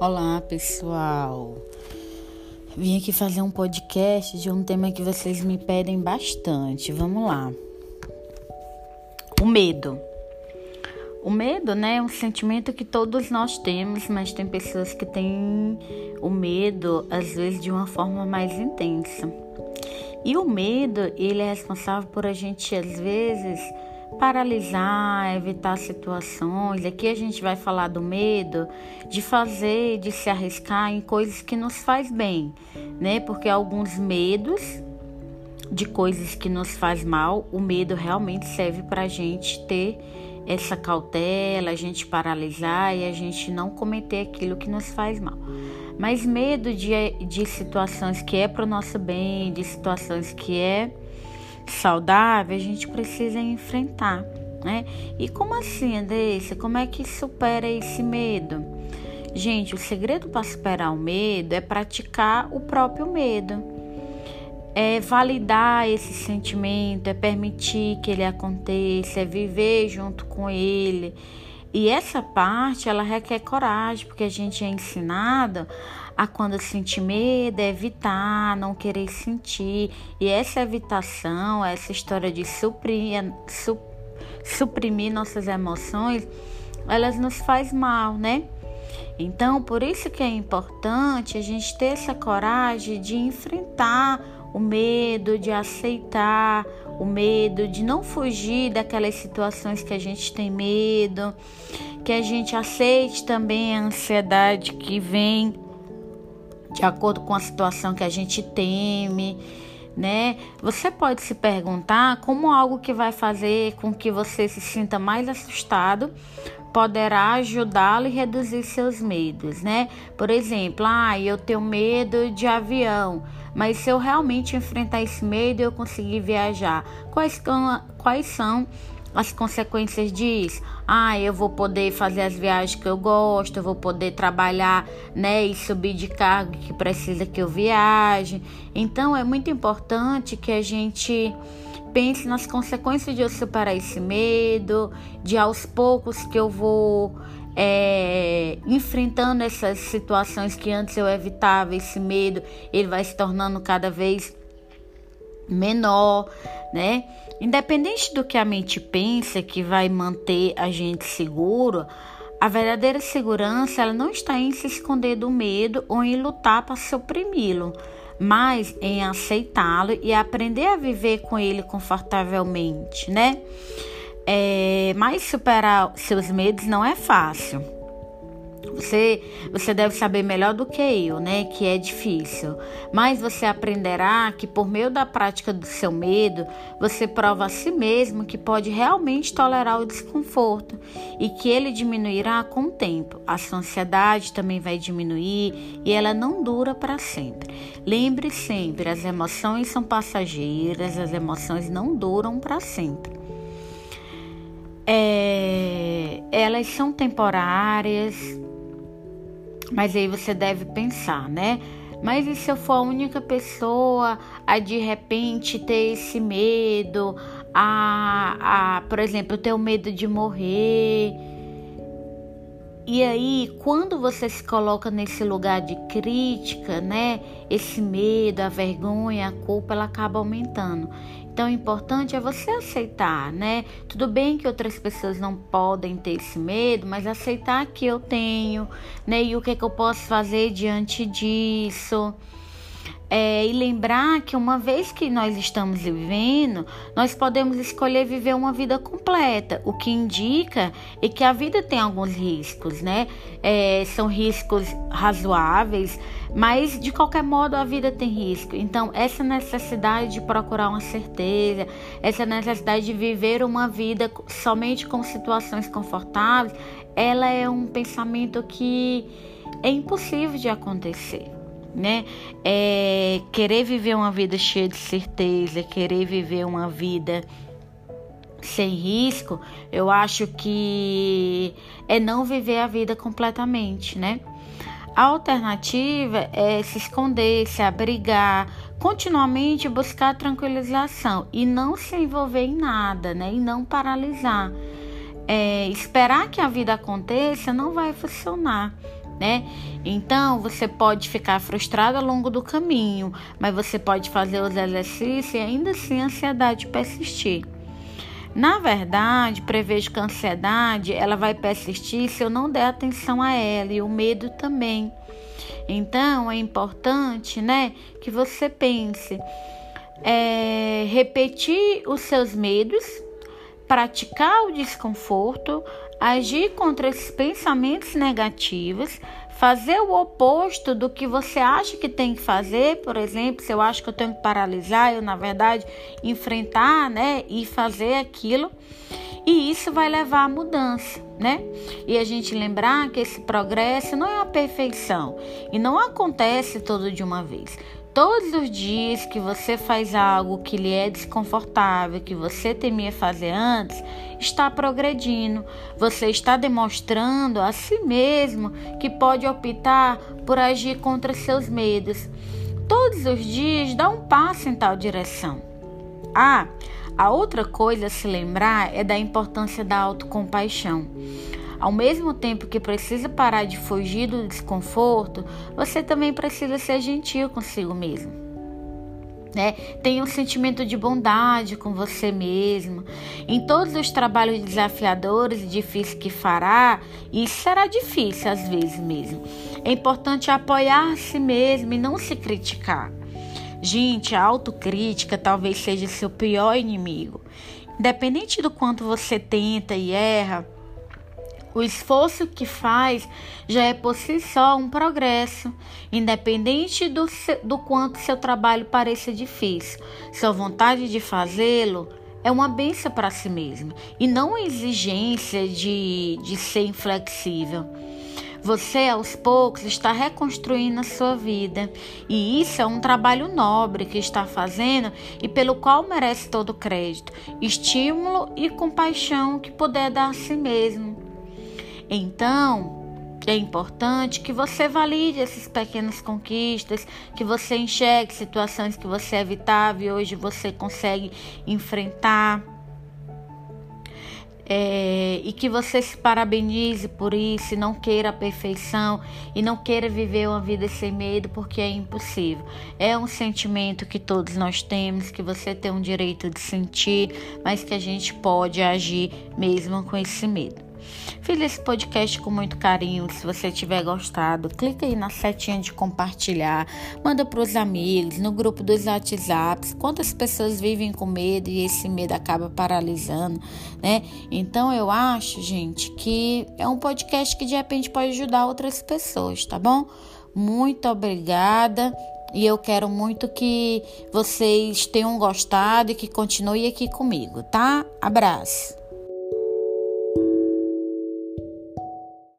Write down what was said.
Olá, pessoal. Vim aqui fazer um podcast de um tema que vocês me pedem bastante. Vamos lá. O medo. O medo, né, é um sentimento que todos nós temos, mas tem pessoas que têm o medo às vezes de uma forma mais intensa. E o medo, ele é responsável por a gente às vezes paralisar, evitar situações. Aqui a gente vai falar do medo de fazer, de se arriscar em coisas que nos faz bem, né? Porque alguns medos de coisas que nos faz mal, o medo realmente serve para a gente ter essa cautela, a gente paralisar e a gente não cometer aquilo que nos faz mal. Mas medo de, de situações que é para o nosso bem, de situações que é saudável, a gente precisa enfrentar, né? E como assim, Andressa? Como é que supera esse medo? Gente, o segredo para superar o medo é praticar o próprio medo. É validar esse sentimento, é permitir que ele aconteça, é viver junto com ele. E essa parte, ela requer coragem, porque a gente é ensinado a quando sentir medo, é evitar, não querer sentir. E essa evitação, essa história de suprimir, su, suprimir nossas emoções, elas nos faz mal, né? Então, por isso que é importante a gente ter essa coragem de enfrentar o medo, de aceitar o medo, de não fugir daquelas situações que a gente tem medo, que a gente aceite também a ansiedade que vem de acordo com a situação que a gente teme, né? Você pode se perguntar como algo que vai fazer com que você se sinta mais assustado poderá ajudá-lo e reduzir seus medos, né? Por exemplo, ah, eu tenho medo de avião, mas se eu realmente enfrentar esse medo, eu conseguir viajar. Quais, quais são as consequências disso. Ah, eu vou poder fazer as viagens que eu gosto, eu vou poder trabalhar, né, e subir de cargo que precisa que eu viaje. Então é muito importante que a gente pense nas consequências de eu superar esse medo, de aos poucos que eu vou é, enfrentando essas situações que antes eu evitava, esse medo, ele vai se tornando cada vez menor, né? Independente do que a mente pensa que vai manter a gente seguro, a verdadeira segurança ela não está em se esconder do medo ou em lutar para suprimi-lo, mas em aceitá-lo e aprender a viver com ele confortavelmente, né? É, mas superar seus medos não é fácil. Você, você deve saber melhor do que eu, né? Que é difícil. Mas você aprenderá que por meio da prática do seu medo, você prova a si mesmo que pode realmente tolerar o desconforto e que ele diminuirá com o tempo. A sua ansiedade também vai diminuir e ela não dura para sempre. Lembre sempre, as emoções são passageiras, as emoções não duram para sempre. É, elas são temporárias, mas aí você deve pensar, né? Mas e se eu for a única pessoa a de repente ter esse medo, a, a por exemplo, ter o medo de morrer? E aí, quando você se coloca nesse lugar de crítica, né? Esse medo, a vergonha, a culpa, ela acaba aumentando. Então, o importante é você aceitar, né? Tudo bem que outras pessoas não podem ter esse medo, mas aceitar que eu tenho, né? E o que, é que eu posso fazer diante disso. É, e lembrar que uma vez que nós estamos vivendo, nós podemos escolher viver uma vida completa, o que indica é que a vida tem alguns riscos, né? É, são riscos razoáveis, mas de qualquer modo a vida tem risco. Então, essa necessidade de procurar uma certeza, essa necessidade de viver uma vida somente com situações confortáveis, ela é um pensamento que é impossível de acontecer né? É querer viver uma vida cheia de certeza, querer viver uma vida sem risco, eu acho que é não viver a vida completamente, né? A alternativa é se esconder, se abrigar, continuamente buscar tranquilização e não se envolver em nada, né? E não paralisar. É, esperar que a vida aconteça não vai funcionar né? Então, você pode ficar frustrado ao longo do caminho, mas você pode fazer os exercícios e ainda assim a ansiedade persistir. Na verdade, prevejo que a ansiedade ela vai persistir se eu não der atenção a ela e o medo também. Então, é importante, né, que você pense, é, repetir os seus medos, praticar o desconforto, agir contra esses pensamentos negativos, fazer o oposto do que você acha que tem que fazer, por exemplo, se eu acho que eu tenho que paralisar, eu na verdade enfrentar, né, e fazer aquilo. E isso vai levar à mudança, né? E a gente lembrar que esse progresso não é uma perfeição e não acontece todo de uma vez. Todos os dias que você faz algo que lhe é desconfortável, que você temia fazer antes, está progredindo. Você está demonstrando a si mesmo que pode optar por agir contra seus medos. Todos os dias dá um passo em tal direção. Ah, a outra coisa a se lembrar é da importância da autocompaixão. Ao mesmo tempo que precisa parar de fugir do desconforto, você também precisa ser gentil consigo mesmo. Né? Tenha um sentimento de bondade com você mesmo. Em todos os trabalhos desafiadores e difíceis que fará, isso será difícil às vezes mesmo. É importante apoiar a si mesmo e não se criticar. Gente, a autocrítica talvez seja seu pior inimigo. Independente do quanto você tenta e erra, o esforço que faz já é por si só um progresso, independente do, do quanto seu trabalho pareça difícil. Sua vontade de fazê-lo é uma benção para si mesmo e não uma exigência de, de ser inflexível. Você, aos poucos, está reconstruindo a sua vida. E isso é um trabalho nobre que está fazendo e pelo qual merece todo o crédito, estímulo e compaixão que puder dar a si mesmo. Então, é importante que você valide essas pequenas conquistas, que você enxergue situações que você evitava e hoje você consegue enfrentar. É, e que você se parabenize por isso, e não queira a perfeição e não queira viver uma vida sem medo, porque é impossível. É um sentimento que todos nós temos, que você tem um direito de sentir, mas que a gente pode agir mesmo com esse medo. Fiz esse podcast com muito carinho. Se você tiver gostado, clica aí na setinha de compartilhar, manda para os amigos, no grupo dos WhatsApps. Quantas pessoas vivem com medo e esse medo acaba paralisando, né? Então eu acho, gente, que é um podcast que de repente pode ajudar outras pessoas, tá bom? Muito obrigada. E eu quero muito que vocês tenham gostado e que continue aqui comigo, tá? Abraço.